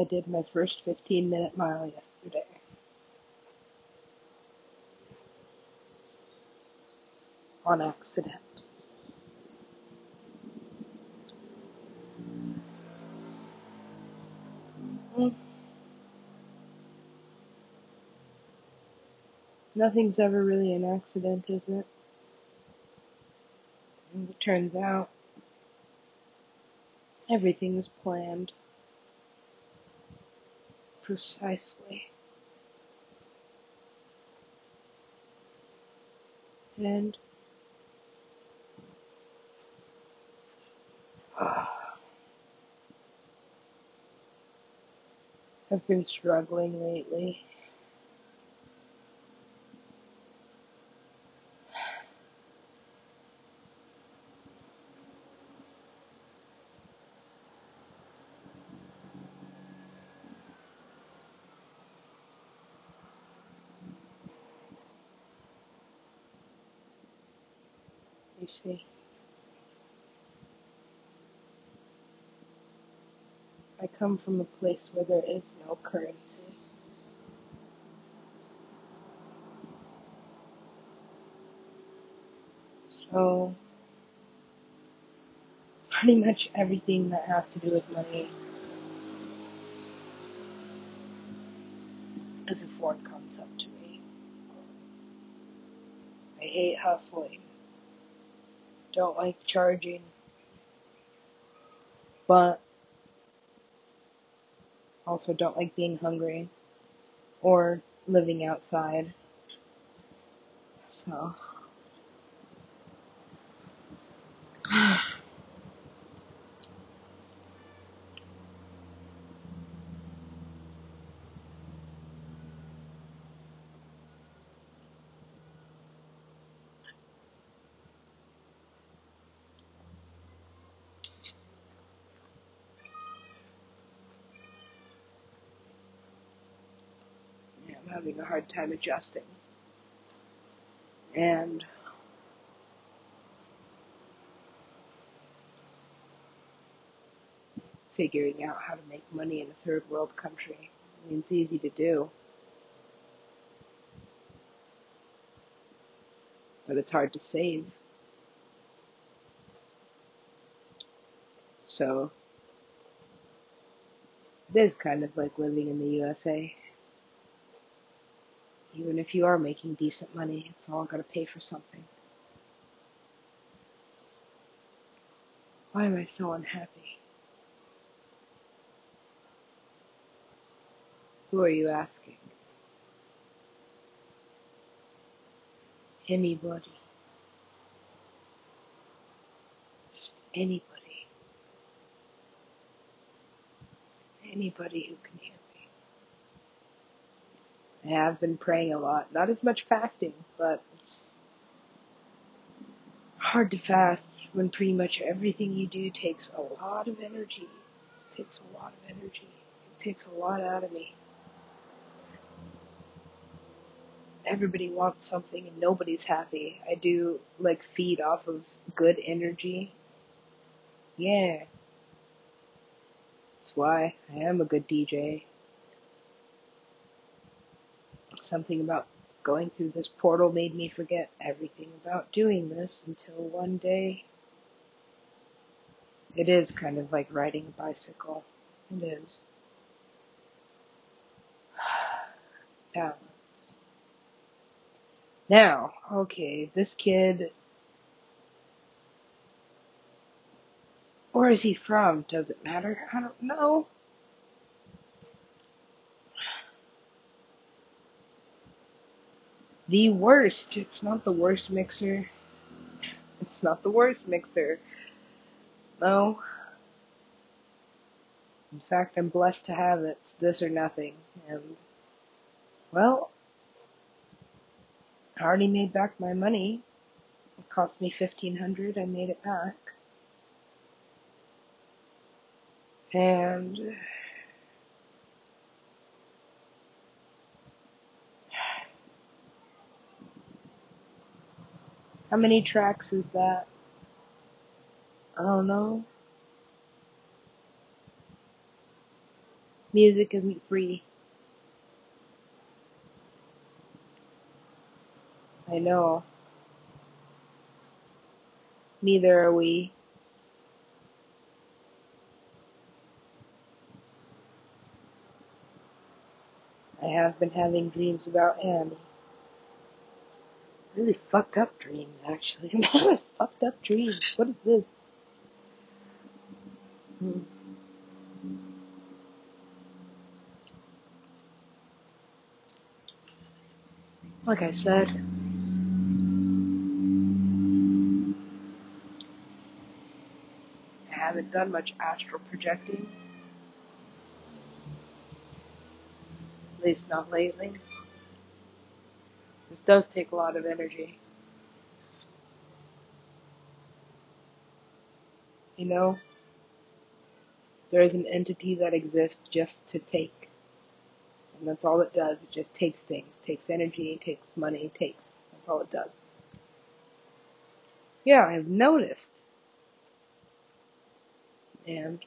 I did my first 15 minute mile yesterday. On accident. Mm. Nothing's ever really an accident, is it? As it turns out, everything was planned. Precisely. And I've been struggling lately. See, I come from a place where there is no currency. So, pretty much everything that has to do with money is a foreign concept to me. I hate hustling. Don't like charging. But also don't like being hungry or living outside. So, having a hard time adjusting. And figuring out how to make money in a third world country. I mean, it's easy to do, but it's hard to save. So, it is kind of like living in the USA. Even if you are making decent money, it's all got to pay for something. Why am I so unhappy? Who are you asking? Anybody. Just anybody. Anybody who can hear have been praying a lot. Not as much fasting, but it's hard to fast when pretty much everything you do takes a lot of energy. It takes a lot of energy. It takes a lot out of me. Everybody wants something and nobody's happy. I do like feed off of good energy. Yeah, that's why I am a good DJ. Something about going through this portal made me forget everything about doing this until one day. It is kind of like riding a bicycle. It is. Balance. Now, okay, this kid, where is he from? Does it matter? I don't know. The worst. It's not the worst mixer. It's not the worst mixer. No. In fact, I'm blessed to have it. It's this or nothing. And, well, I already made back my money. It cost me fifteen hundred. I made it back. And how many tracks is that? I don't know. Music isn't free. I know. Neither are we. I have been having dreams about Annie. Really fucked up dreams, actually. Fucked up dreams. What is this? Hmm. Like I said, I haven't done much astral projecting, at least not lately. Does take a lot of energy. You know, there is an entity that exists just to take. And that's all it does. It just takes things. Takes energy, takes money, takes. That's all it does. Yeah, I've noticed. And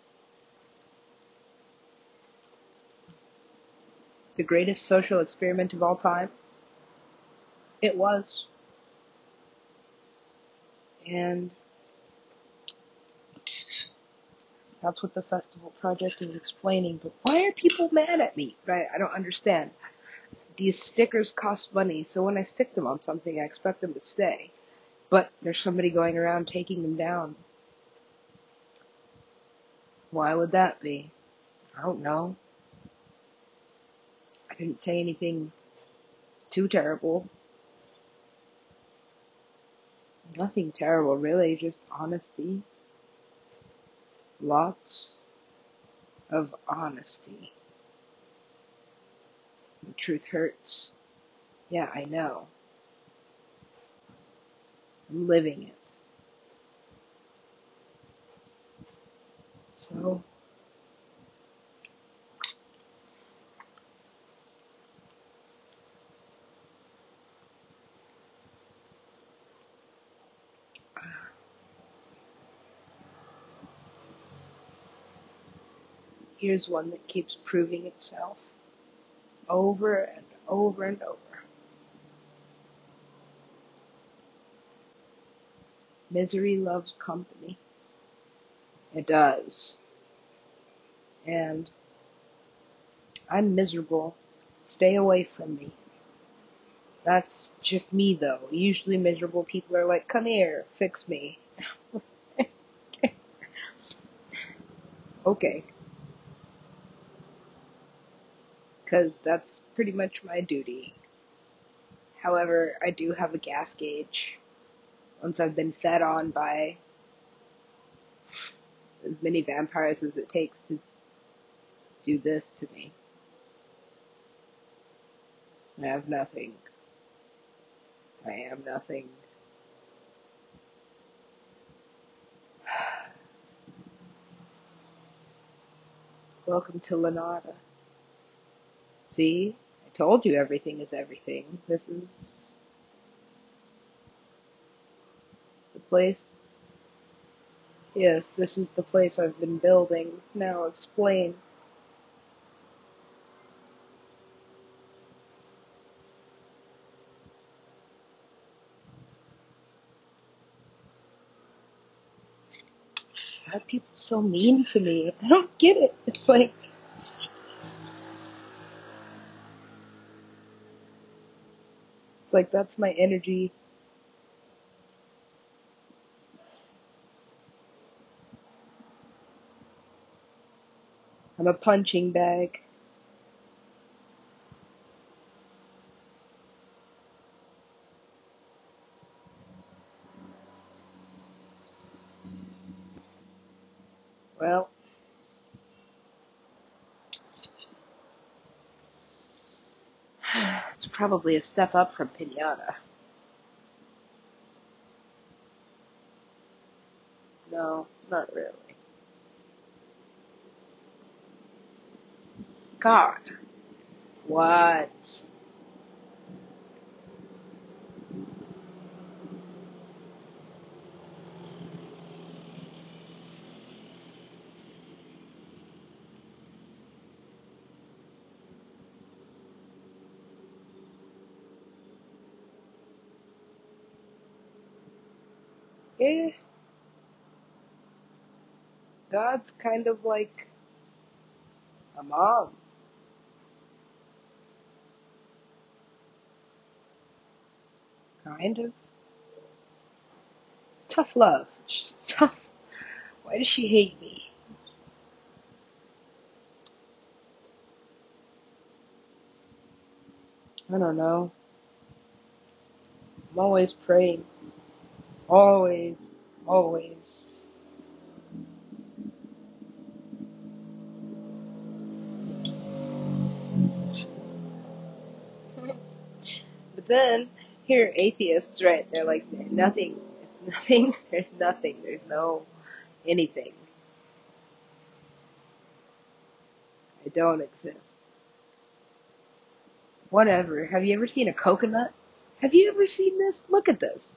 the greatest social experiment of all time? It was. And that's what the festival project is explaining. But why are people mad at me? Right? I don't understand. These stickers cost money, so when I stick them on something, I expect them to stay. But there's somebody going around taking them down. Why would that be? I don't know. I didn't say anything too terrible. Nothing terrible, really, just honesty. Lots of honesty. The truth hurts. Yeah, I know. I'm living it. So, here's one that keeps proving itself over and over and over. Misery loves company. It does. And I'm miserable. Stay away from me. That's just me though. Usually miserable people are like, come here, fix me. okay. Cause that's pretty much my duty. However, I do have a gas gauge. Once I've been fed on by as many vampires as it takes to do this to me. I have nothing. I am nothing. Welcome to Lanada. See? I told you everything is everything. This is the place. Yes, this is the place I've been building. Now explain. Why are people so mean to me? I don't get it. It's like, like that's my energy. I'm a punching bag. Well, it's probably a step up from pinata. No, not really. God. What? God's kind of like a mom. Kind of. Tough love. She's tough. Why does she hate me? I don't know. I'm always praying. Always. Always. Then, here atheists, right? They're like, nothing. It's nothing. There's nothing. There's no anything. I don't exist. Whatever. Have you ever seen a coconut? Have you ever seen this? Look at this.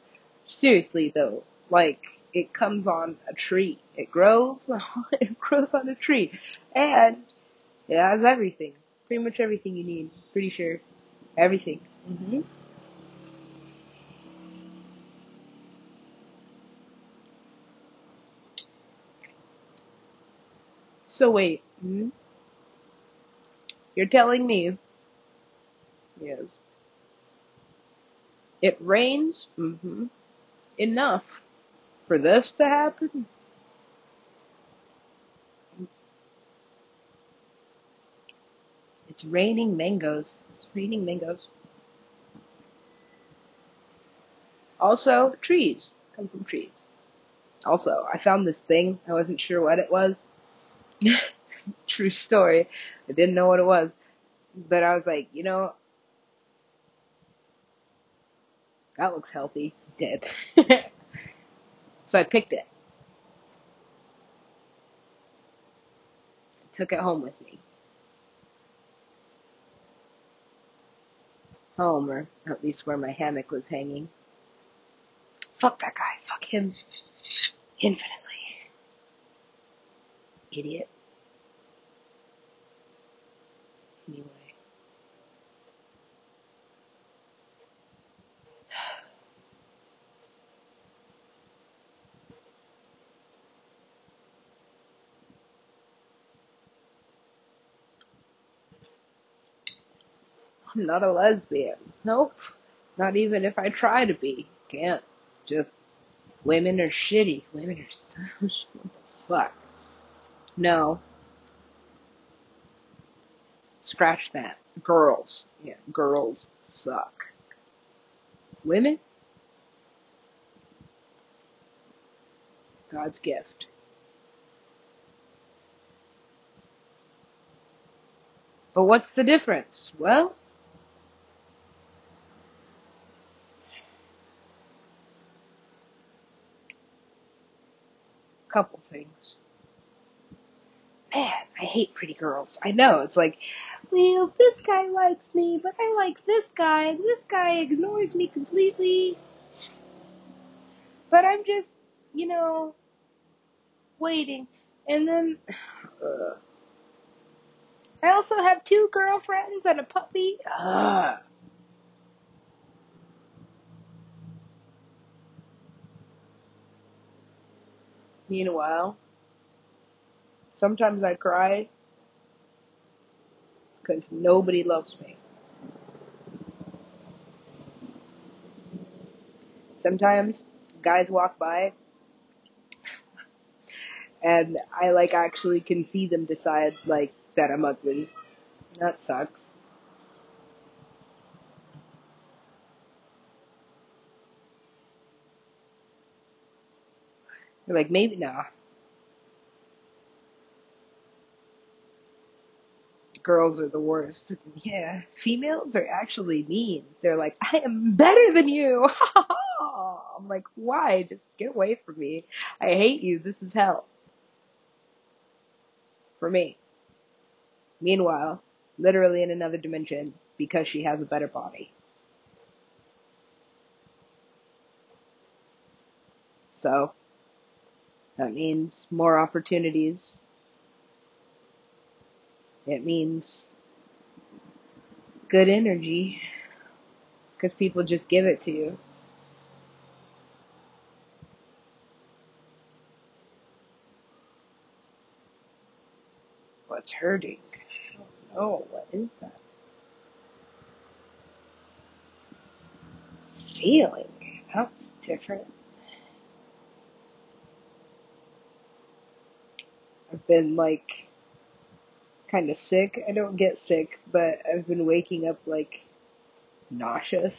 Seriously though, like it comes on a tree. It grows. it grows on a tree, and it has everything. Pretty much everything you need. Pretty sure. Everything. hmm So wait. hmm You're telling me? Yes. It rains. hmm Enough for this to happen. It's raining mangoes. It's raining mangoes. Also, trees come from trees. Also, I found this thing. I wasn't sure what it was. True story. I didn't know what it was. But I was like, you know, that looks healthy. Dead. so I picked it. Took it home with me. Home, or at least where my hammock was hanging. Fuck that guy. Fuck him. Infinitely. Idiot. Anyway. I'm not a lesbian. Nope. Not even if I try to be. Can't. Just women are shitty. Women are so fuck. No. Scratch that. Girls. Yeah, girls suck. Women? God's gift. But what's the difference? Well, couple things. Man, I hate pretty girls. I know. It's like, well, this guy likes me, but I like this guy, this guy ignores me completely. But I'm just, you know, waiting. And then, uh, I also have two girlfriends and a puppy. Ugh. Meanwhile, sometimes I cry because nobody loves me. Sometimes guys walk by and I like actually can see them decide like that I'm ugly. That sucks. They're like maybe nah. Girls are the worst. Yeah, females are actually mean. They're like, I am better than you. I'm like, why? Just get away from me. I hate you. This is hell for me. Meanwhile, literally in another dimension, because she has a better body. So, that means more opportunities. It means good energy because people just give it to you. What's hurting? Oh. What is that? Feeling. That's different. I've been like kind of sick. I don't get sick, but I've been waking up like nauseous.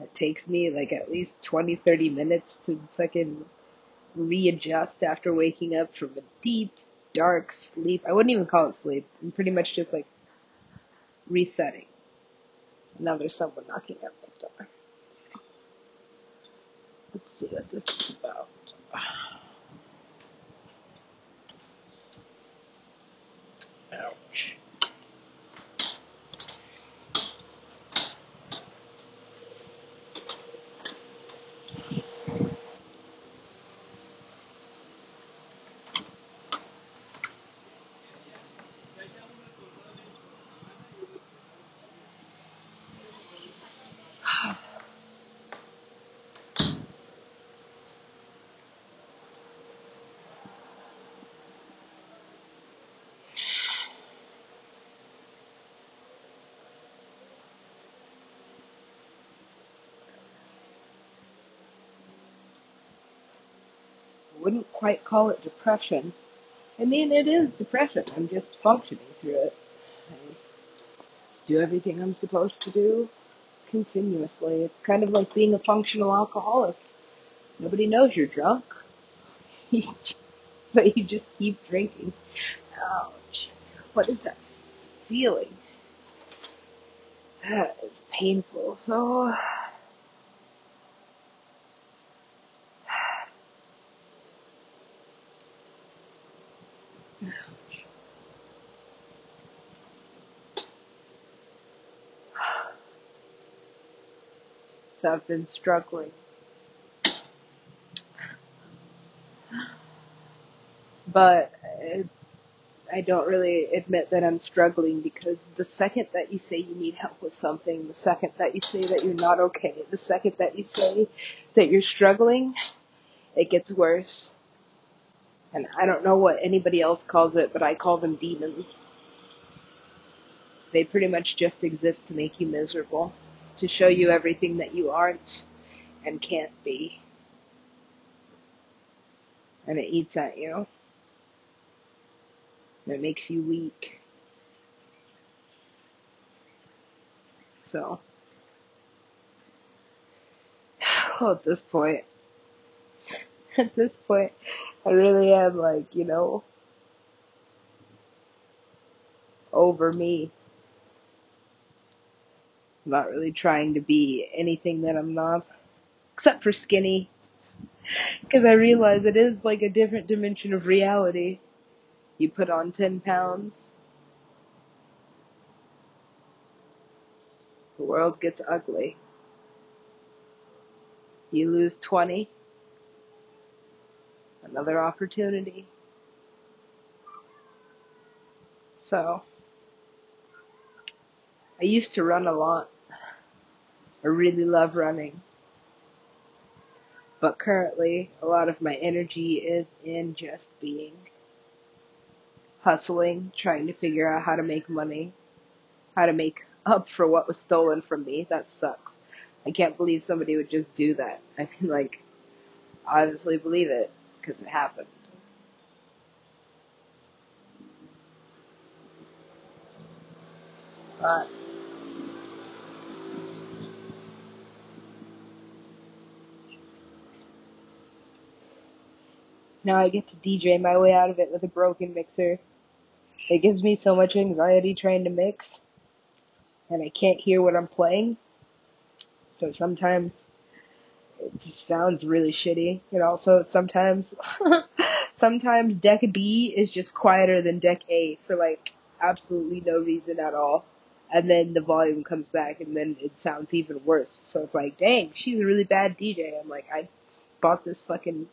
It takes me like at least 20, 30 minutes to fucking readjust after waking up from a deep, dark sleep. I wouldn't even call it sleep. I'm pretty much just like resetting. Now there's someone knocking at my door. Let's see what this is about. Ouch. Wouldn't quite call it depression. I mean, it is depression. I'm just functioning through it. I do everything I'm supposed to do continuously. It's kind of like being a functional alcoholic. Nobody knows you're drunk. but you just keep drinking. Ouch. What is that feeling? Ah, It's painful. So, so I've been struggling. But it, I don't really admit that I'm struggling because the second that you say you need help with something, the second that you say that you're not okay, the second that you say that you're struggling, it gets worse. And I don't know what anybody else calls it, but I call them demons. They pretty much just exist to make you miserable, to show you everything that you aren't and can't be. And it eats at you. And it makes you weak. So, at this point, at this point, I really am like, you know, over me. I'm not really trying to be anything that I'm not, except for skinny, because I realize it is like a different dimension of reality. You put on 10 pounds, the world gets ugly. You lose 20, another opportunity. So, I used to run a lot. I really love running. But currently, a lot of my energy is in just being hustling, trying to figure out how to make money, how to make up for what was stolen from me. That sucks. I can't believe somebody would just do that. I mean, like, honestly believe it because it happened. But now I get to DJ my way out of it with a broken mixer. It gives me so much anxiety trying to mix, and I can't hear what I'm playing. So sometimes it just sounds really shitty. And also sometimes, sometimes deck B is just quieter than deck A for like absolutely no reason at all. And then the volume comes back and then it sounds even worse. So it's like, dang, she's a really bad DJ. I'm like, I bought this fucking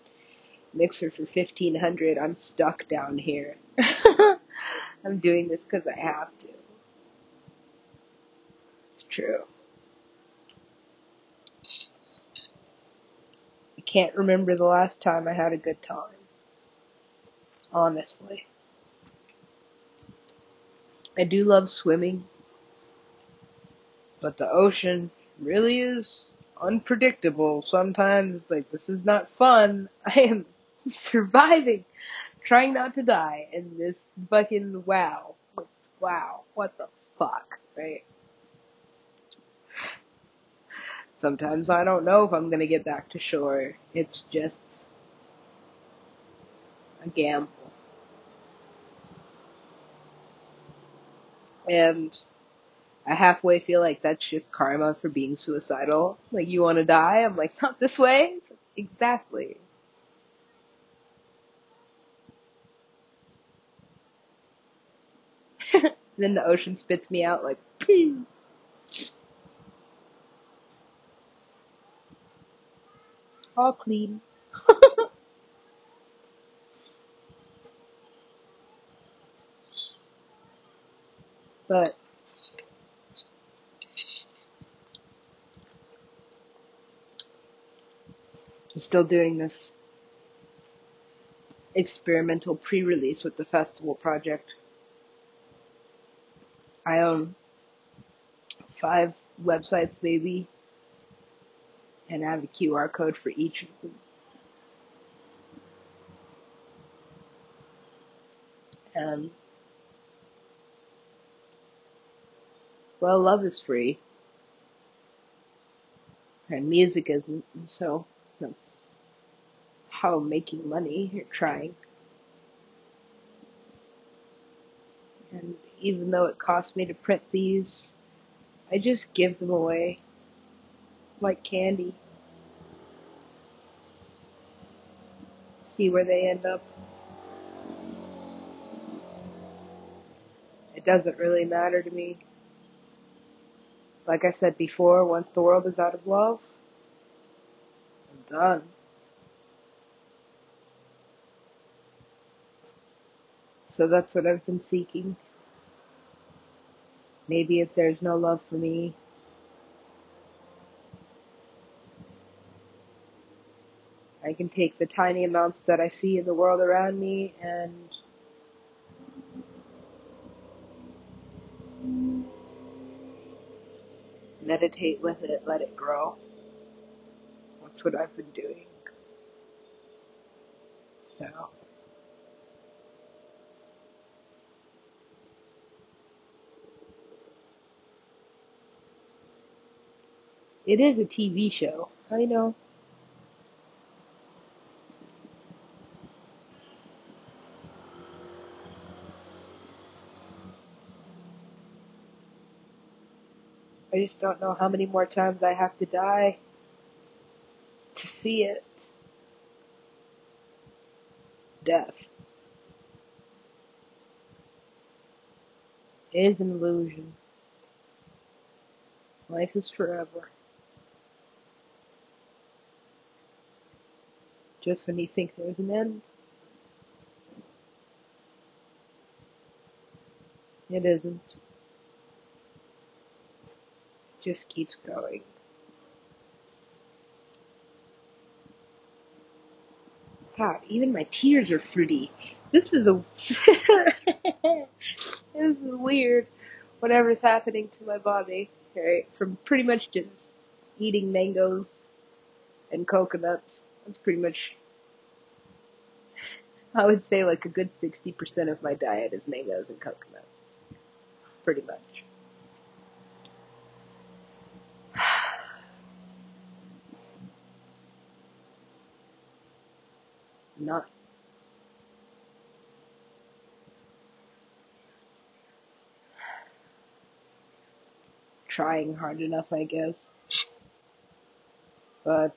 mixer for 1500. I'm stuck down here. I'm doing this because I have to. It's true. I can't remember the last time I had a good time. Honestly. I do love swimming, but the ocean really is unpredictable. Sometimes, like, this is not fun. I am surviving, trying not to die, and this fucking wow. Wow. What the fuck, right? Sometimes I don't know if I'm gonna get back to shore. It's just a gamble. And I halfway feel like that's just karma for being suicidal. Like, you wanna die? I'm like, not this way? Like, exactly. Then the ocean spits me out like, Pee. all clean. But I'm still doing this experimental pre-release with the festival project. I own five websites maybe, and I have a QR code for each of them. And well, love is free, and music isn't, so that's how I'm making money. You're trying, and even though it costs me to print these, I just give them away like candy. See where they end up. It doesn't really matter to me. Like I said before, once the world is out of love, I'm done. So that's what I've been seeking. Maybe if there's no love for me, I can take the tiny amounts that I see in the world around me and meditate with it, let it grow. That's what I've been doing. So, it is a TV show. I know. I just don't know how many more times I have to die to see it. Death is an illusion. Life is forever. Just when you think there's an end, it isn't. It just keeps going. God, even my tears are fruity. This is a this is weird. Whatever's happening to my body, right? From pretty much just eating mangoes and coconuts. That's pretty much I would say like a good sixty percent of my diet is mangoes and coconuts. Pretty much. Not trying hard enough, I guess. But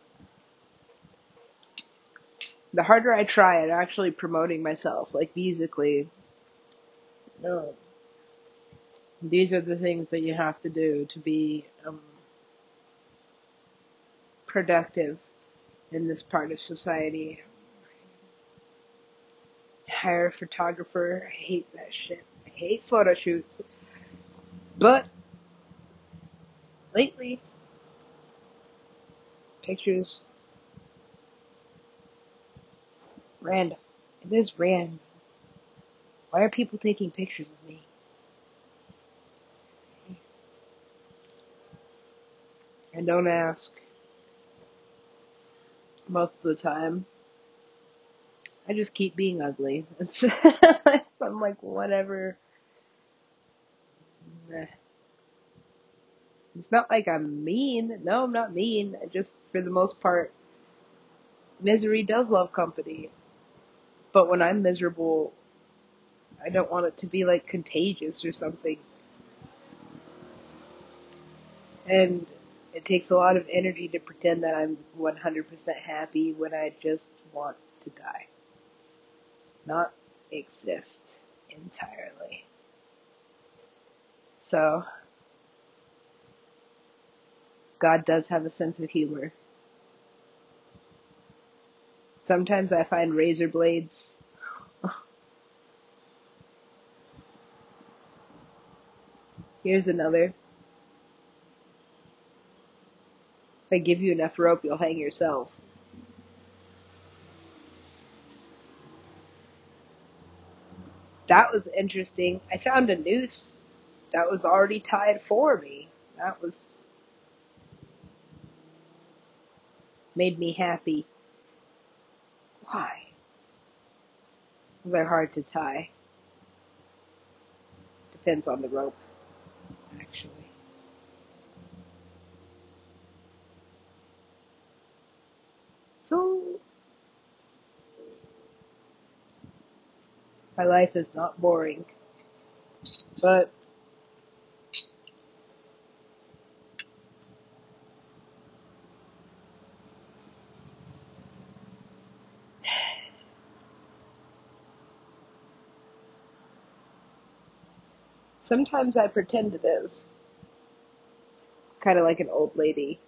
the harder I try at actually promoting myself, like musically, no, these are the things that you have to do to be um, productive in this part of society. Hire a photographer. I hate that shit. I hate photo shoots. But lately, pictures Random. It is random. Why are people taking pictures of me? And don't ask. Most of the time. I just keep being ugly. It's I'm like, whatever. It's not like I'm mean. No, I'm not mean. I just, for the most part, misery does love company. But when I'm miserable, I don't want it to be like contagious or something. And it takes a lot of energy to pretend that I'm 100% happy when I just want to die. Not exist entirely. So, God does have a sense of humor. Sometimes I find razor blades. Here's another. If I give you enough rope, you'll hang yourself. That was interesting. I found a noose that was already tied for me. That was made me happy. Why? They're hard to tie. Depends on the rope, actually. So, my life is not boring, but sometimes I pretend it is. Kind of like an old lady.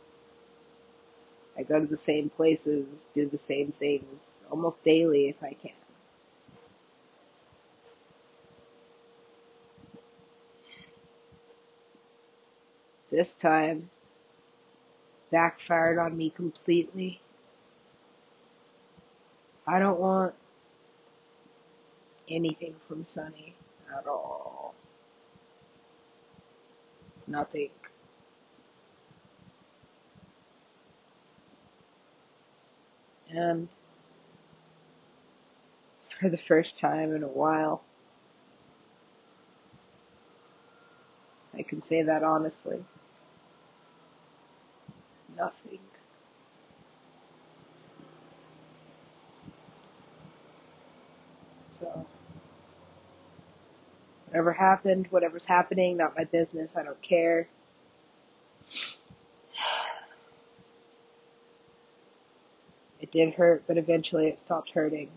I go to the same places, do the same things, almost daily if I can. This time, backfired on me completely. I don't want anything from Sunny at all. Nothing. And for the first time in a while, I can say that honestly. Nothing. So, whatever happened, whatever's happening, not my business, I don't care. It did hurt, but eventually it stopped hurting.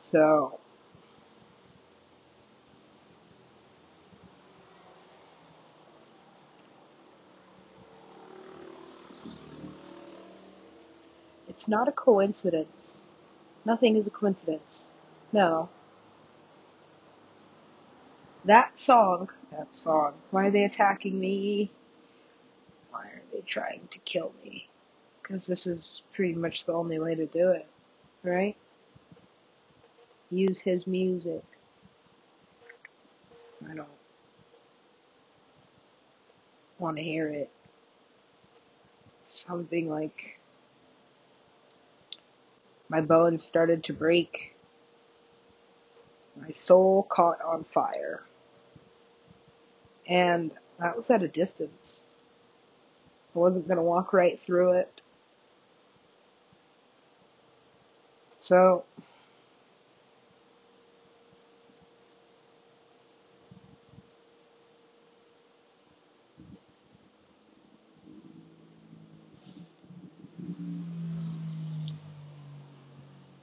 So, it's not a coincidence. Nothing is a coincidence. No. That song, that song, why are they attacking me? Why are they trying to kill me? Because this is pretty much the only way to do it, right? Use his music. I don't want to hear it. Something like my bones started to break. My soul caught on fire. And that was at a distance. I wasn't going to walk right through it. So,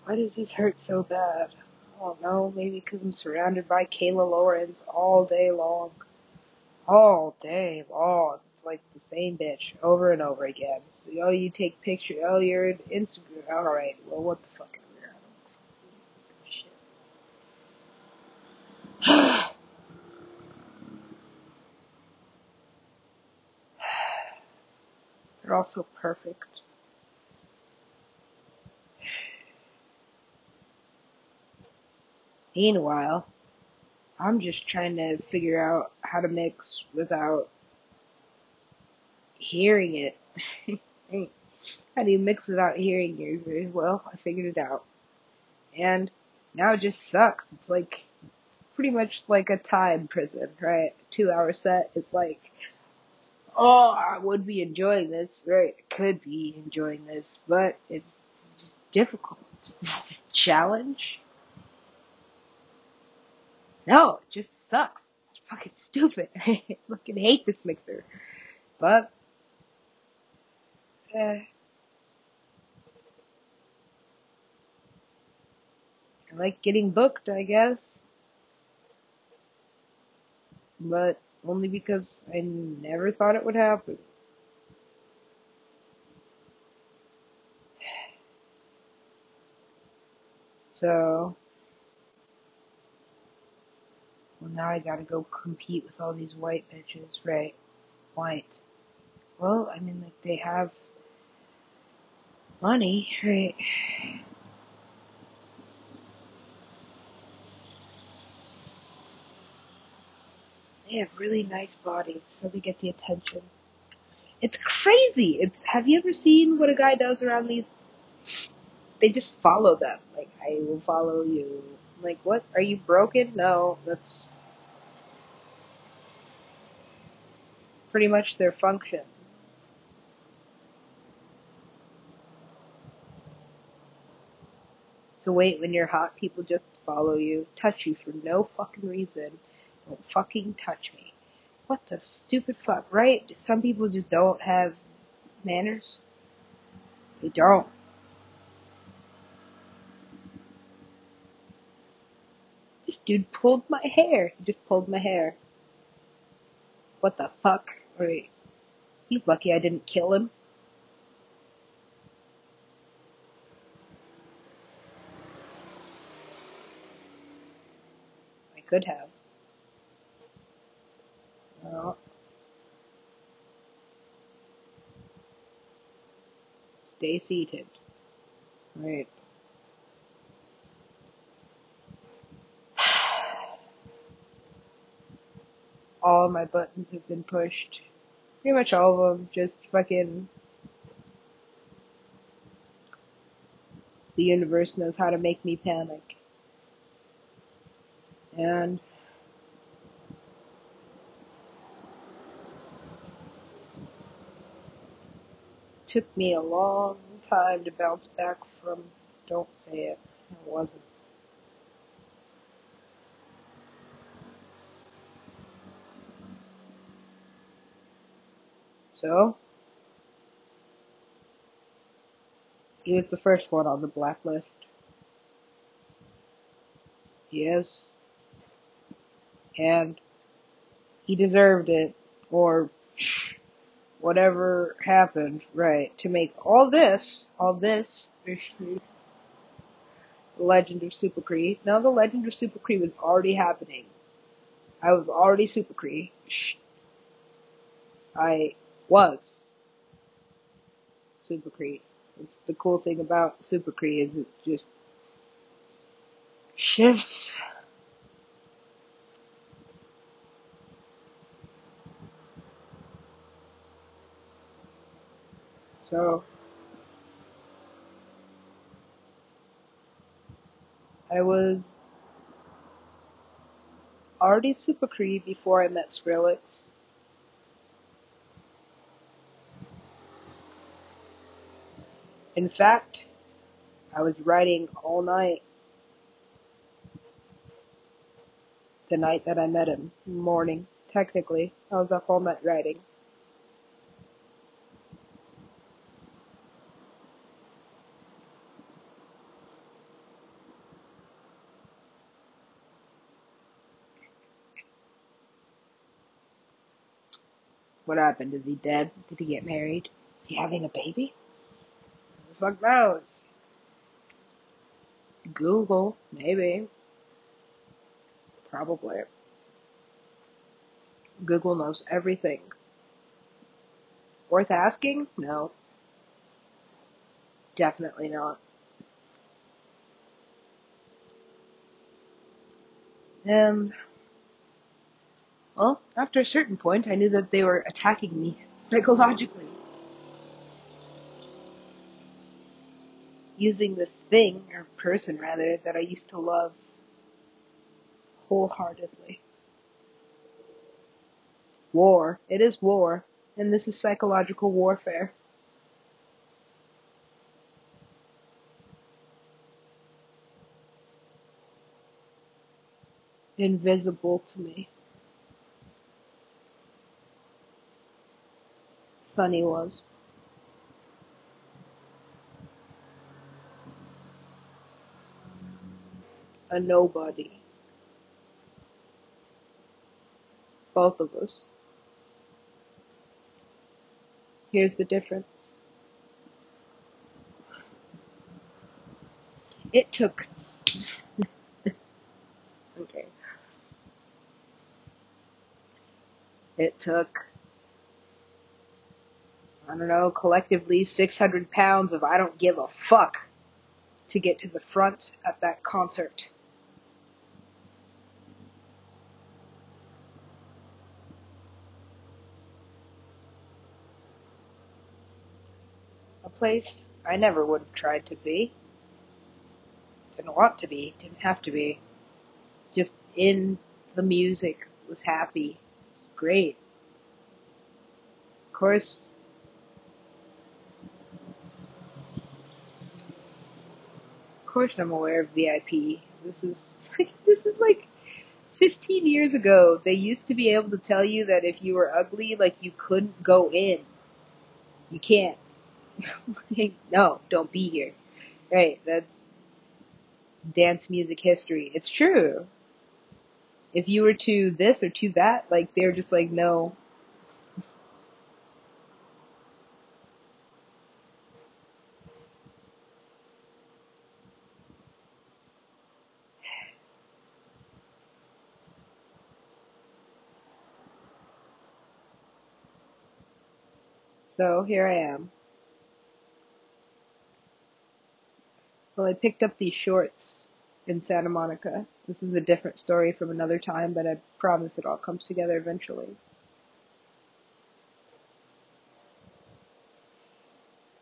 why does this hurt so bad? I don't know. Maybe because I'm surrounded by Kayla Lawrence all day long. All day long. It's like the same bitch over and over again. So, oh, you take pictures. Oh, you're an Instagram. Alright, well, what the fuck Shit. They're all so perfect. Meanwhile, I'm just trying to figure out how to mix without hearing it. How do you mix without hearing you? Well, I figured it out. And now it just sucks. It's like pretty much like a time prison, right? Two hour set. It's like, oh, I would be enjoying this, right? I could be enjoying this, but it's just difficult. It's a challenge. No, it just sucks. It's fucking stupid. I fucking hate this mixer. But, uh, I like getting booked, I guess. But only because I never thought it would happen. So, well now I gotta go compete with all these white bitches, right? White. Well, I mean, like, they have money, right? They have really nice bodies, so they get the attention. It's crazy. It's, have you ever seen what a guy does around these? They just follow them. Like, I will follow you. Like, what? Are you broken? No, that's pretty much their function. So wait, when you're hot, people just follow you, touch you for no fucking reason. Don't fucking touch me. What the stupid fuck, right? Some people just don't have manners. They don't. Dude pulled my hair. He just pulled my hair. What the fuck? Right. He's lucky I didn't kill him. I could have. Stay seated. Right. All my buttons have been pushed. Pretty much all of them. Just fucking. The universe knows how to make me panic. And took me a long time to bounce back from don't say it. It wasn't. So, he was the first one on the blacklist. Yes. And he deserved it, or whatever happened, right, to make all this, all this, the Legend of Super Kree. Now the Legend of Super Kree was already happening. I was already Super Kree. I was Super Kree. It's the cool thing about Super Kree is it just shifts. So I was already Super Kree before I met Skrillex. In fact, I was writing all night the night that I met him. Morning, technically. I was up all night writing. What happened? Is he dead? Did he get married? Is he having a baby? Fuck knows? Google, maybe. Probably. Google knows everything. Worth asking? No. Definitely not. And, well, after a certain point, I knew that they were attacking me psychologically. Using this thing, or person rather, that I used to love wholeheartedly. War. It is war. And this is psychological warfare. Invisible to me. Sunny was. A nobody. Both of us. Here's the difference. It took. okay. It took. I don't know, collectively 600 pounds of I don't give a fuck to get to the front at that concert. Place I never would have tried to be. Didn't want to be, didn't have to be. Just in the music, was happy. Great. Of course, of course I'm aware of VIP. This is, this is like 15 years ago. They used to be able to tell you that if you were ugly, like you couldn't go in. You can't. no, don't be here. Right, that's dance music history. It's true. If you were to this or to that, like they're just like, no. So here I am. Well, I picked up these shorts in Santa Monica. This is a different story from another time, but I promise it all comes together eventually.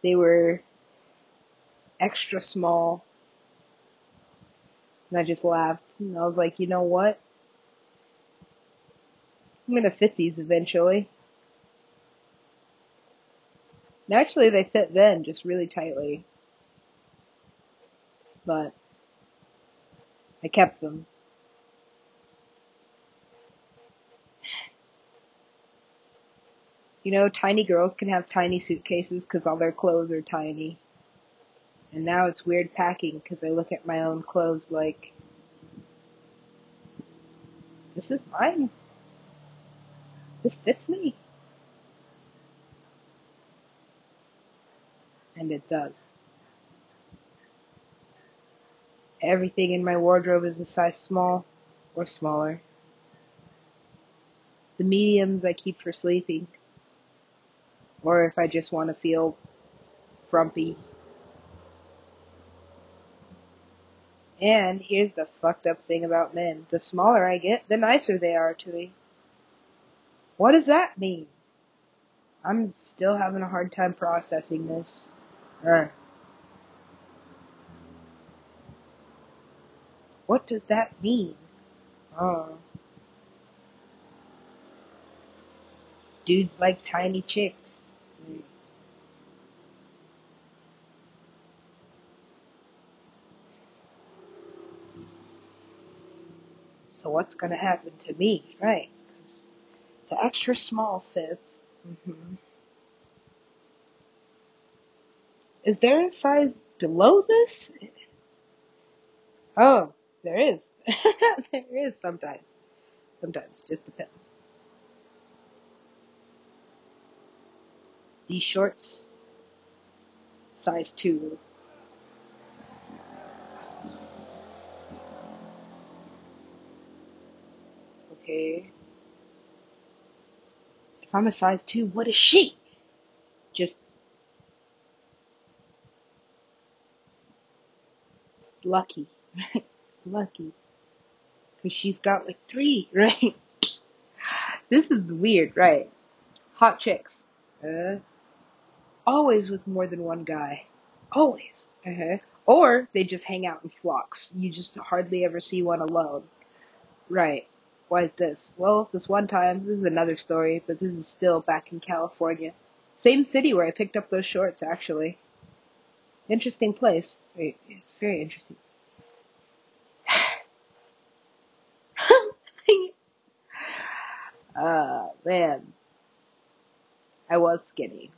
They were extra small. And I just laughed. And I was like, you know what? I'm gonna fit these eventually. And actually, they fit then, just really tightly. But I kept them. You know, tiny girls can have tiny suitcases because all their clothes are tiny. And now it's weird packing because I look at my own clothes like, this is mine. This fits me. And it does. Everything in my wardrobe is a size small or smaller. The mediums I keep for sleeping. Or if I just want to feel frumpy. And here's the fucked up thing about men. The smaller I get, the nicer they are to me. What does that mean? I'm still having a hard time processing this. Uh, what does that mean? Oh. Dudes like tiny chicks. So what's gonna happen to me, right? 'Cause the extra small fits. hmm Is there a size below this? Oh, there is. there is sometimes. Sometimes, just depends. These shorts, size two. Okay. If I'm a size two, what is she? Just lucky. lucky. Cause she's got like three, right? This is weird, right? Hot chicks. Uh, always with more than one guy. Always. Uh-huh. Or they just hang out in flocks. You just hardly ever see one alone. Right. Why is this? Well, this one time, this is another story, but this is still back in California. Same city where I picked up those shorts, actually. Interesting place. It's very interesting. Uh, man. I was skinny.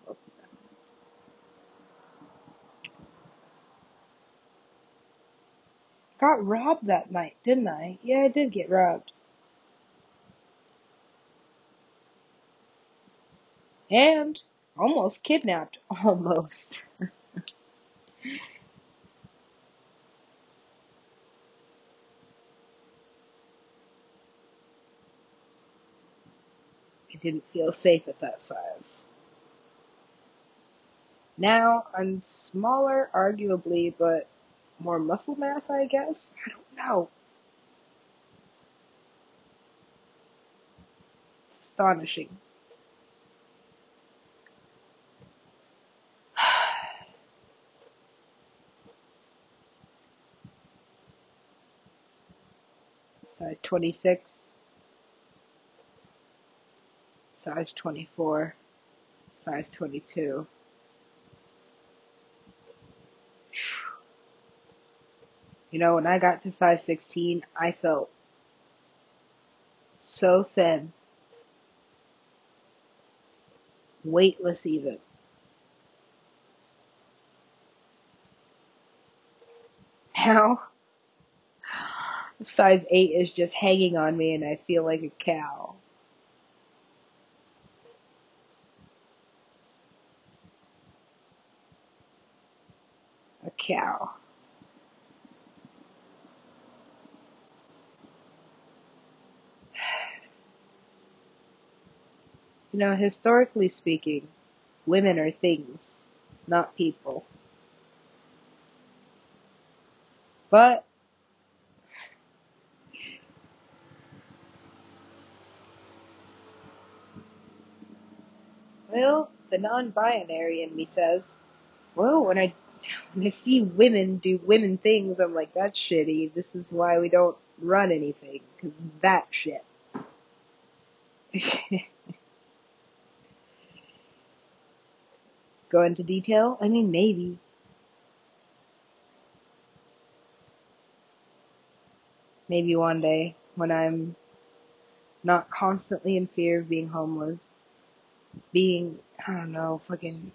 Got robbed that night, didn't I? Yeah, I did get robbed. And almost kidnapped. Almost. Didn't feel safe at that size. Now I'm smaller, arguably, but more muscle mass, I guess? I don't know. It's astonishing. Size 26, size 24, size 22. You know, when I got to size 16, I felt so thin, weightless even. Now, size 8 is just hanging on me and I feel like a cow. Cow. You know, historically speaking, women are things, not people. But, well, the non-binary in me says, well, when I when I see women do women things, I'm like, that's shitty. This is why we don't run anything, because that shit. Go into detail? I mean, maybe. Maybe one day, when I'm not constantly in fear of being homeless, being, I don't know, fucking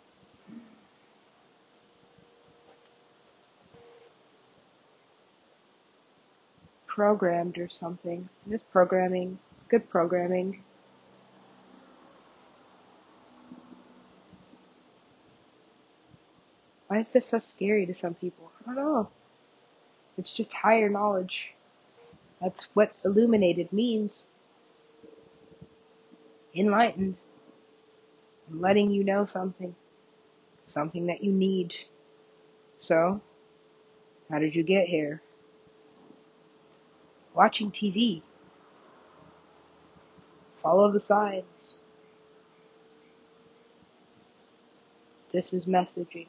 programmed or something. Just programming. It's good programming. Why is this so scary to some people? I don't know. It's just higher knowledge. That's what illuminated means. Enlightened. I'm letting you know something. Something that you need. So, how did you get here? Watching TV. Follow the signs. This is messaging.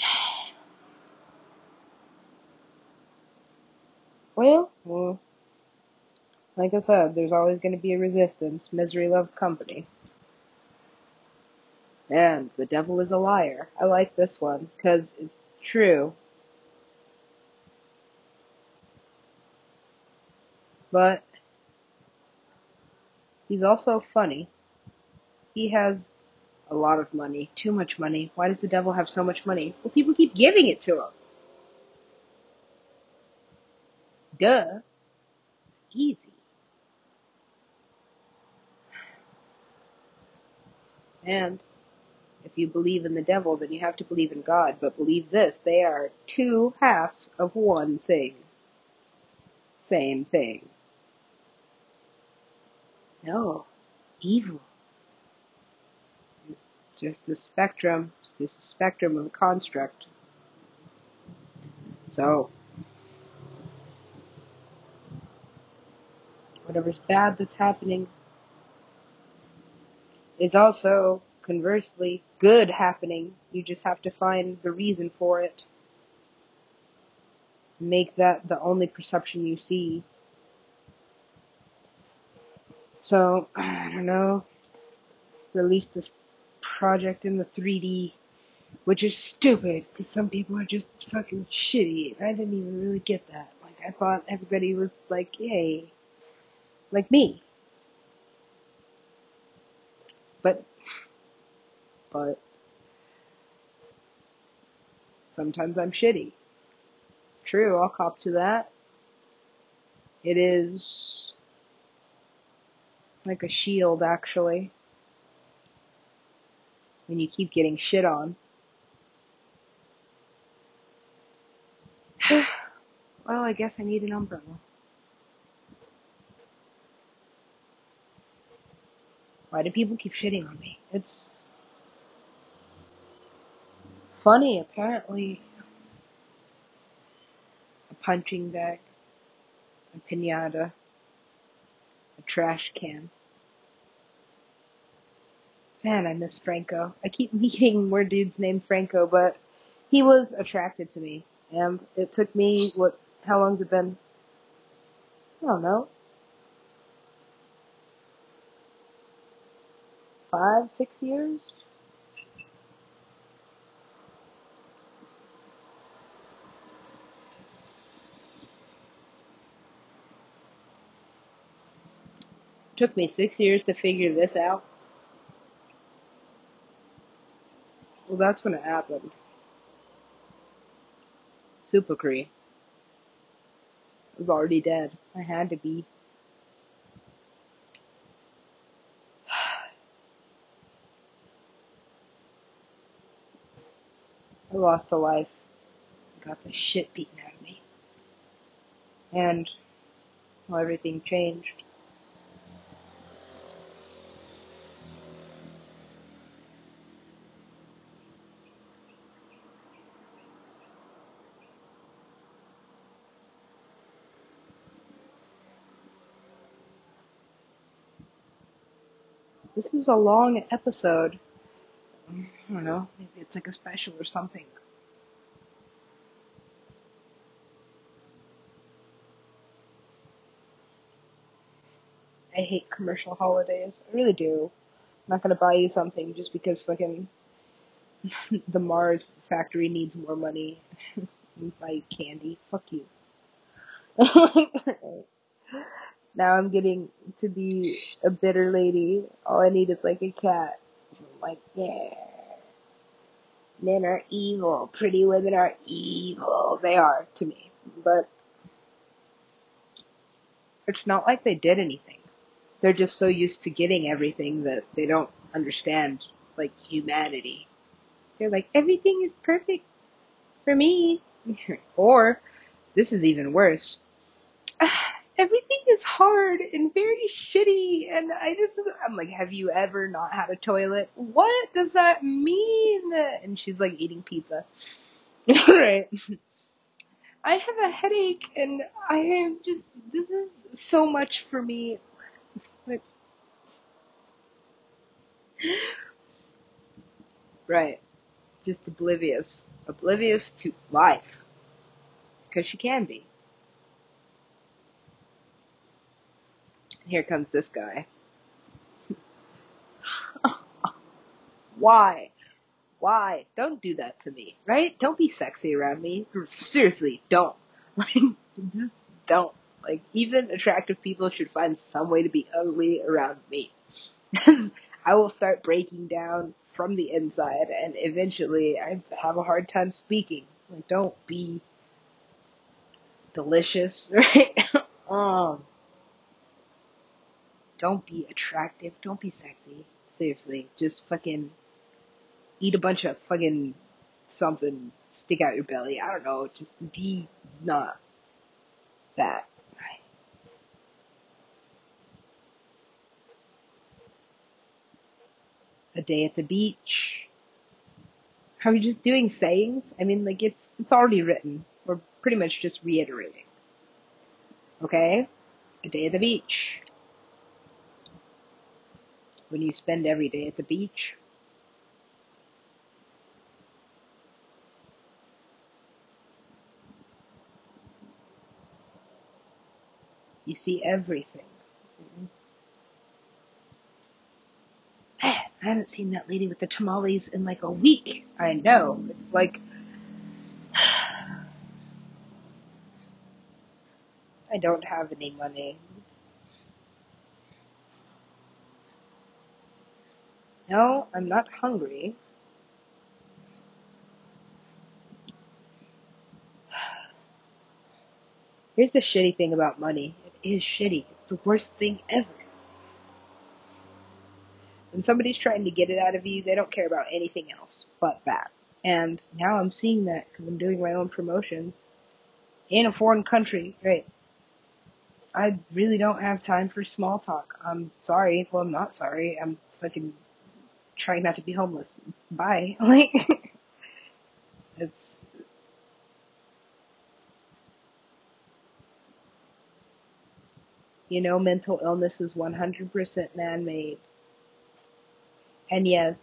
Well, like I said, there's always going to be a resistance. Misery loves company. And the devil is a liar. I like this one because it's true. But he's also funny. He has a lot of money, too much money. Why does the devil have so much money? Well, people keep giving it to him. Duh. It's easy. And if you believe in the devil, then you have to believe in God. But believe this, they are two halves of one thing. Same thing. No. Evil just the spectrum, just the spectrum of a construct. So, whatever's bad that's happening is also, conversely, good happening. You just have to find the reason for it. Make that the only perception you see. So, I don't know, release this project in the 3D, which is stupid because some people are just fucking shitty. I didn't even really get that. Like, I thought everybody was like, yay. Like me. But, but, sometimes I'm shitty. True, I'll cop to that. It is like a shield, actually. When you keep getting shit on. well, I guess I need an umbrella. Why do people keep shitting on me? It's funny, apparently. A punching bag, a pinata, a trash can. Man, I miss Franco. I keep meeting more dudes named Franco, but he was attracted to me. And it took me, what, how long's it been? I don't know. Five, six years? took me six years to figure this out. Well, that's when it happened. Supacree was already dead. I had to be. I lost a life. Got the shit beaten out of me. And, well, everything changed. This is a long episode. I don't know, maybe it's like a special or something. I hate commercial holidays. I really do. I'm not gonna buy you something just because fucking the Mars factory needs more money. buy candy. Fuck you. now I'm getting to be a bitter lady. All I need is like a cat. I'm like, yeah. Men are evil. Pretty women are evil. They are to me. But it's not like they did anything. They're just so used to getting everything that they don't understand like humanity. They're like, everything is perfect for me. or, this is even worse. Everything is hard and very shitty and I just, I'm like, have you ever not had a toilet? What does that mean? And she's like eating pizza. right. I have a headache and I am just, this is so much for me. Like, right. Just oblivious. Oblivious to life. Because she can be. Here comes this guy. Why? Why? Don't do that to me, right? Don't be sexy around me. Seriously, don't. Like, don't. Like, even attractive people should find some way to be ugly around me. I will start breaking down from the inside and eventually I have a hard time speaking. Like, don't be delicious, right? um, don't be attractive. Don't be sexy. Seriously, just fucking eat a bunch of fucking something, stick out your belly. I don't know. Just be not that. a day at the beach. Are we just doing sayings? I mean, like it's it's already written. We're pretty much just reiterating. Okay? A day at the beach. When you spend every day at the beach, you see everything. Man, I haven't seen that lady with the tamales in like a week. I know. It's like I don't have any money. No, I'm not hungry. Here's the shitty thing about money. It is shitty. It's the worst thing ever. When somebody's trying to get it out of you, they don't care about anything else but that. And now I'm seeing that because I'm doing my own promotions in a foreign country. Right. I really don't have time for small talk. I'm sorry. Well, I'm not sorry. I'm fucking trying not to be homeless. Bye. Like, it's, you know, mental illness is 100% man-made. And yes,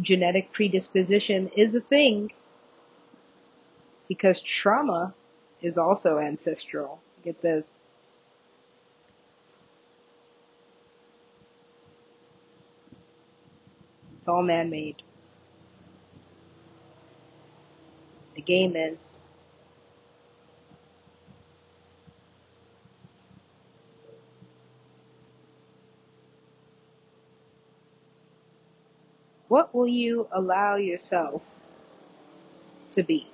genetic predisposition is a thing because trauma is also ancestral. Get this. It's all man-made. The game is what will you allow yourself to be?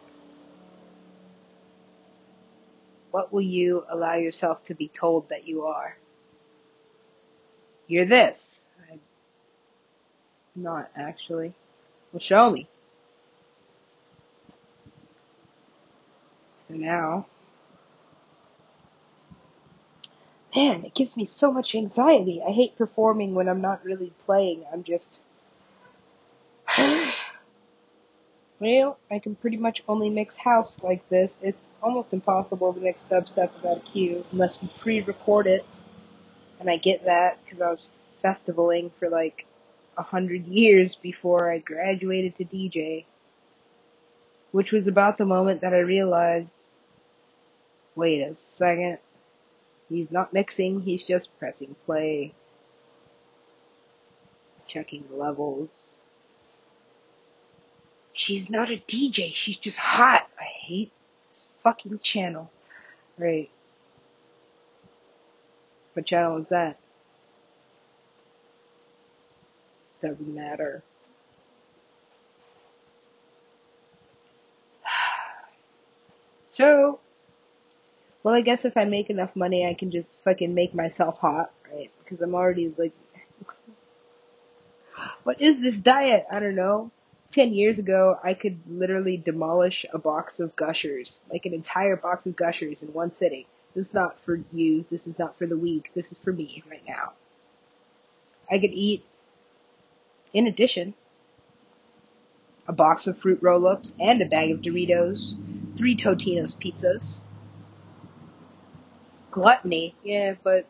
What will you allow yourself to be told that you are? You're this. Not actually. Well, show me. So now, man, it gives me so much anxiety. I hate performing when I'm not really playing. I'm just, well, I can pretty much only mix house like this. It's almost impossible to mix dubstep without a cue unless you pre-record it. And I get that because I was festivaling for like a hundred years before I graduated to DJ. Which was about the moment that I realized, wait a second, he's not mixing, he's just pressing play, checking the levels. She's not a DJ, she's just hot. I hate this fucking channel. Right. What channel is that? Doesn't matter. So, well, I guess if I make enough money, I can just fucking make myself hot, right? Because I'm already like, what is this diet? I don't know. Ten years ago, I could literally demolish a box of gushers, like an entire box of gushers in one sitting. This is not for you. This is not for the weak. This is for me right now. I could eat, in addition, a box of fruit roll-ups and a bag of Doritos, three Totino's pizzas. Gluttony, yeah, but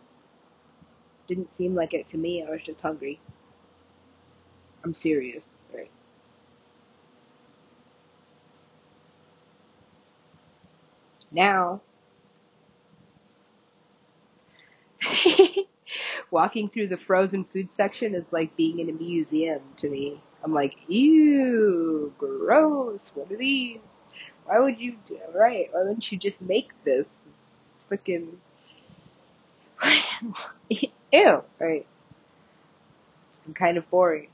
didn't seem like it to me. I was just hungry. I'm serious. Right. Now, walking through the frozen food section is like being in a museum to me. I'm like, ew, gross. What are these? Why would you do right? Why wouldn't you just make this? Freaking ew, right? I'm kind of boring.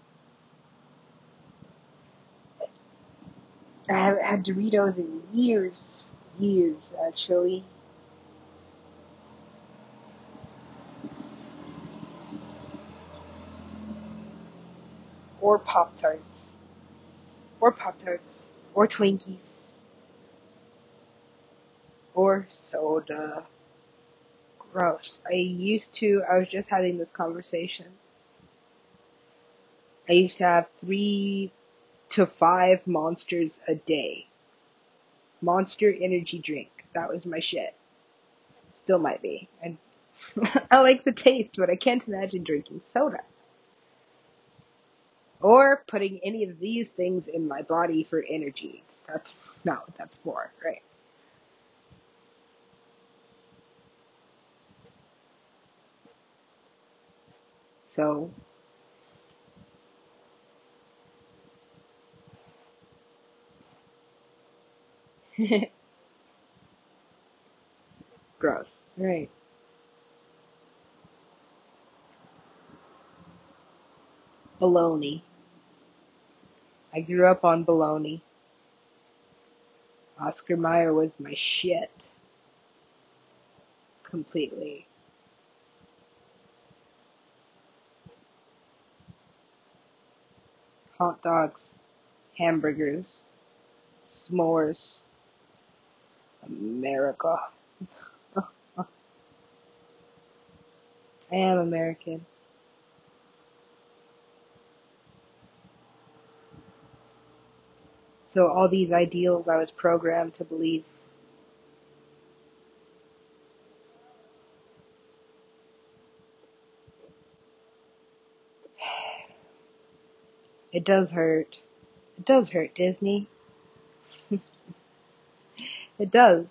I haven't had Doritos in years, years actually. Or Pop Tarts. Or Pop Tarts. Or Twinkies. Or soda. Gross. I used to, I was just having this conversation. I used to have three to five monsters a day. Monster energy drink. That was my shit. Still might be. I, I like the taste, but I can't imagine drinking soda. Or putting any of these things in my body for energy. That's not what that's for, right? So, gross. Right. Baloney. I grew up on baloney. Oscar Mayer was my shit. Completely. Hot dogs, hamburgers, s'mores, America. I am American. So all these ideals I was programmed to believe. It does hurt. It does hurt, Disney. It does.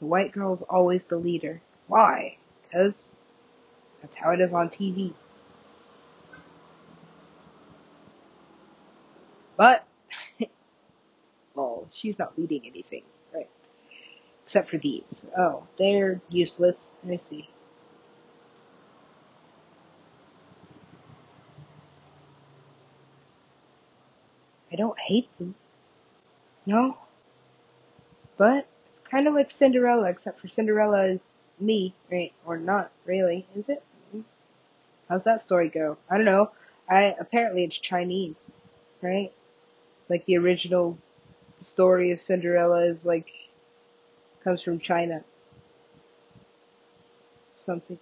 The white girl's always the leader. Why? Because that's how it is on TV. But, well, she's not leading anything, right? Except for these. Oh, they're useless. I see. I don't hate them. No. But it's kind of like Cinderella, except for Cinderella is me, right? Or not really, is it? How's that story go? I don't know. I apparently it's Chinese, right? Like the original story of Cinderella is like comes from China. Something.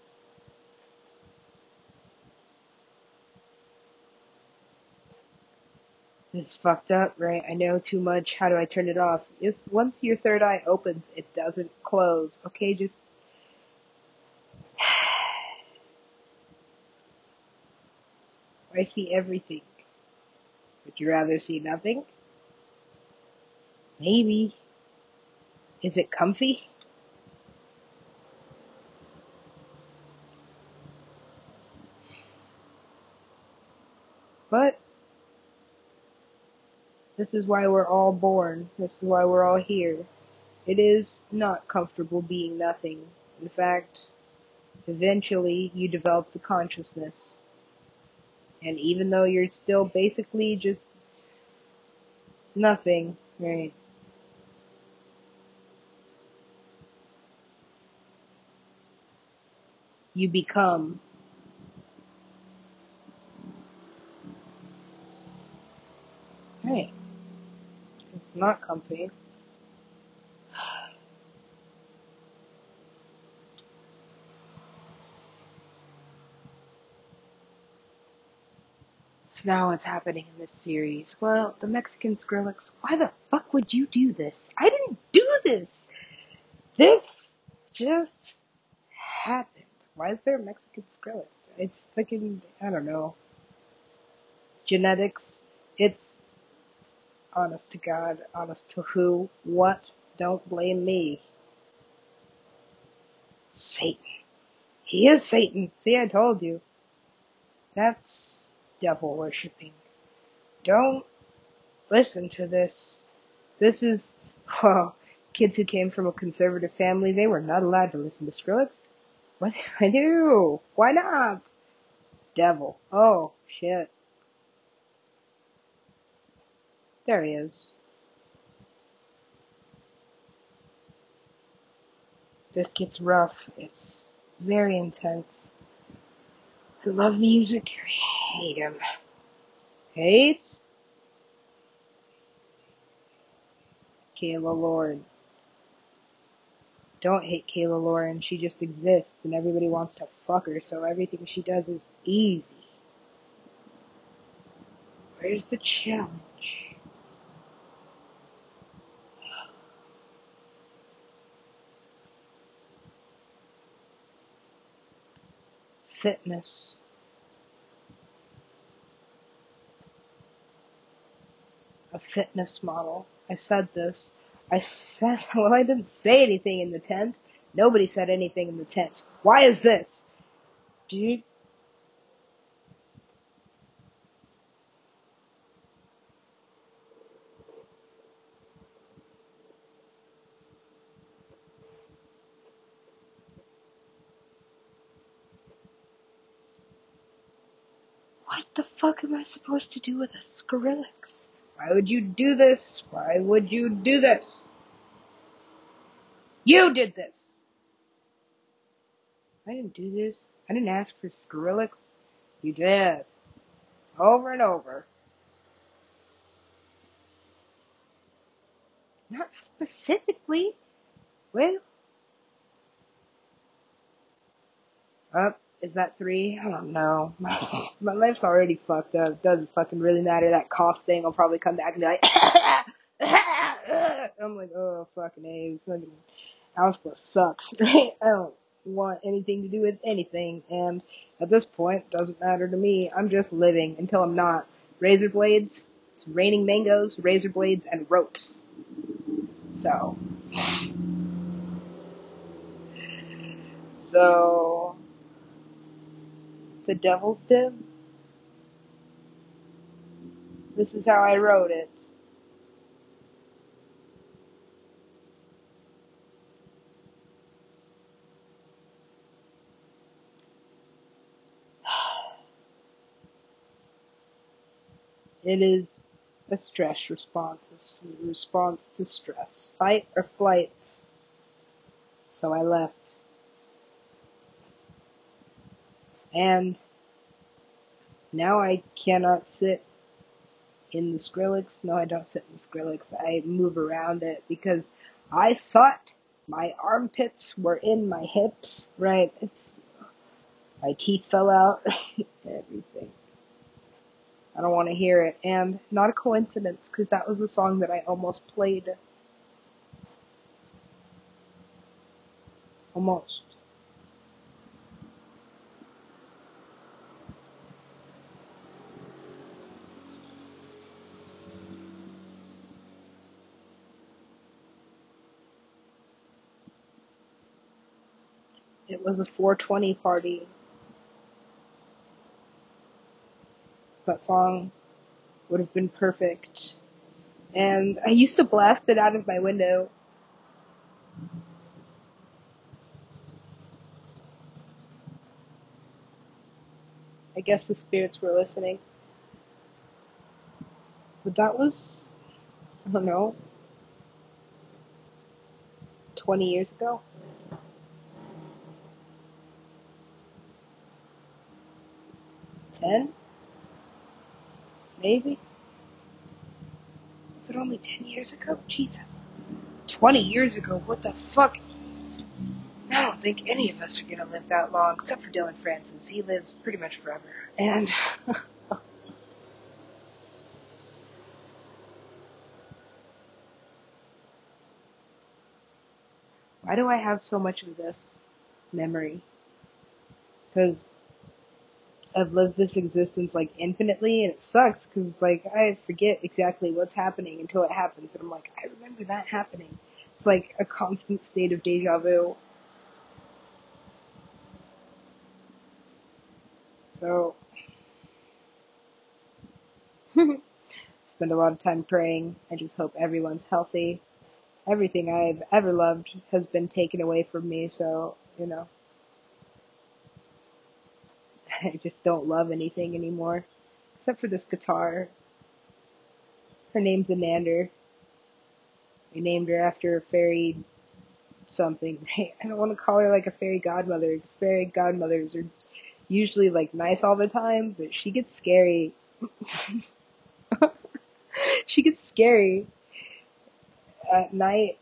It's fucked up, right? I know too much. How do I turn it off? It's once your third eye opens, it doesn't close. Okay, just I see everything. Would you rather see nothing? Maybe. Is it comfy? But this is why we're all born. This is why we're all here. It is not comfortable being nothing. In fact, eventually you develop the consciousness. And even though you're still basically just nothing, right? You become. Right. It's not comfy. Now what's happening in this series? Well, the Mexican Skrillex, why the fuck would you do this? I didn't do this! This just happened. Why is there a Mexican Skrillex? It's fucking, I don't know. Genetics. It's honest to God, honest to who, what, don't blame me. Satan. He is Satan. See, I told you. That's devil worshipping. Don't listen to this. This is, well, kids who came from a conservative family, they were not allowed to listen to Skrillex. What do I do? Why not? Devil. Oh, shit. There he is. This gets rough. It's very intense. I love music. I hate him. Hate? Kayla Lord. don't hate Kayla Lauren. She just exists and everybody wants to fuck her, so everything she does is easy. Where's the challenge? Fitness. A fitness model. I said this. I said, well, I didn't say anything in the tent. Nobody said anything in the tent. Why is this? Do you, What the fuck am I supposed to do with a Skrillex? Why would you do this? Why would you do this? You did this! I didn't do this. I didn't ask for Skrillex. You did. Over and over. Not specifically. Well. Up. Is that three? I don't know. My, my life's already fucked up. Doesn't fucking really matter. That cough thing will probably come back and be like, I'm like, oh, fucking A. Fucking alpha sucks. I don't want anything to do with anything. And at this point, doesn't matter to me. I'm just living until I'm not. Razor blades, it's raining mangoes, razor blades, and ropes. So. So, the devil's dip. This is how I wrote it. It is a stress response, a response to stress. Fight or flight. So I left. And now I cannot sit in the Skrillex. No, I don't sit in the Skrillex. I move around it because I thought my armpits were in my hips, right? It's, my teeth fell out, everything. I don't want to hear it. And not a coincidence because that was the song that I almost played. Almost. It was a 420 party. That song would have been perfect. And I used to blast it out of my window. I guess the spirits were listening. But that was, I don't know, 20 years ago. 10? Maybe? Was it only 10 years ago? Jesus. 20 years ago? What the fuck? I don't think any of us are gonna live that long, except for Dillon Francis. He lives pretty much forever. And. Why do I have so much of this memory? Because I've lived this existence like infinitely, and it sucks because like I forget exactly what's happening until it happens, and I'm like, I remember that happening. It's like a constant state of deja vu. So, spend a lot of time praying. I just hope everyone's healthy. Everything I've ever loved has been taken away from me, so, you know. I just don't love anything anymore. Except for this guitar. Her name's Anander. I named her after a fairy something, right? I don't want to call her like a fairy godmother, because fairy godmothers are usually like nice all the time, but she gets scary. she gets scary at night,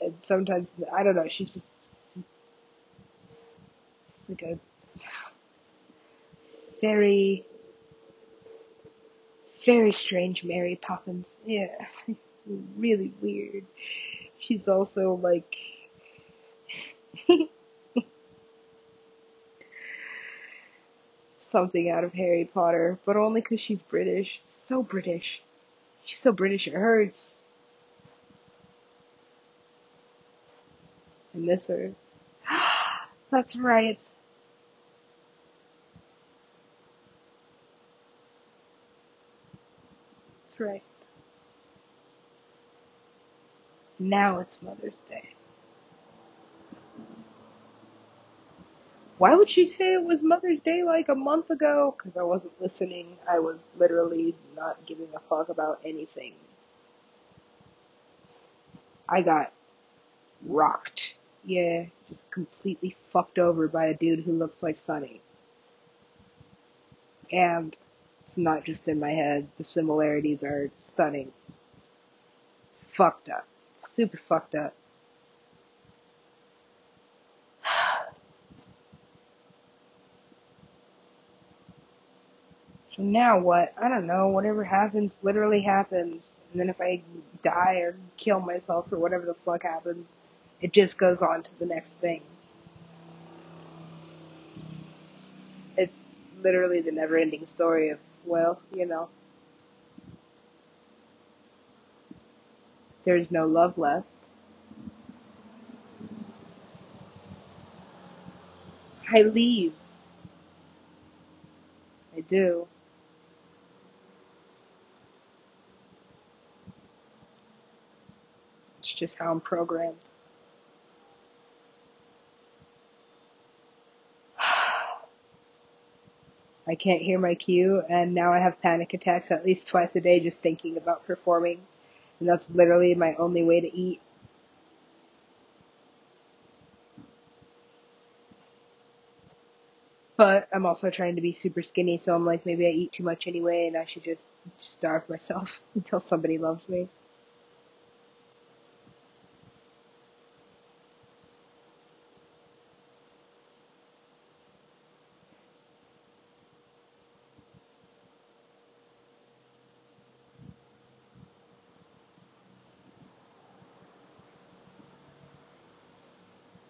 and sometimes, I don't know, she's just like a very, very strange Mary Poppins. Yeah, really weird. She's also like. something out of Harry Potter, but only because she's British. So British. She's so British it hurts. I miss her. That's right. Right. Now it's Mother's Day. Why would she say it was Mother's Day like a month ago? Because I wasn't listening. I was literally not giving a fuck about anything. I got rocked. Yeah, just completely fucked over by a dude who looks like Sonny. And it's not just in my head, the similarities are stunning. Fucked up. Super fucked up. So now what? I don't know. Whatever happens, literally happens. And then if I die or kill myself or whatever the fuck happens, it just goes on to the next thing. It's literally the never ending story of, well, you know, there's no love left. I leave. I do. It's just how I'm programmed. I can't hear my cue, and now I have panic attacks at least twice a day just thinking about performing, and that's literally my only way to eat. But I'm also trying to be super skinny, so I'm like, maybe I eat too much anyway, and I should just starve myself until somebody loves me.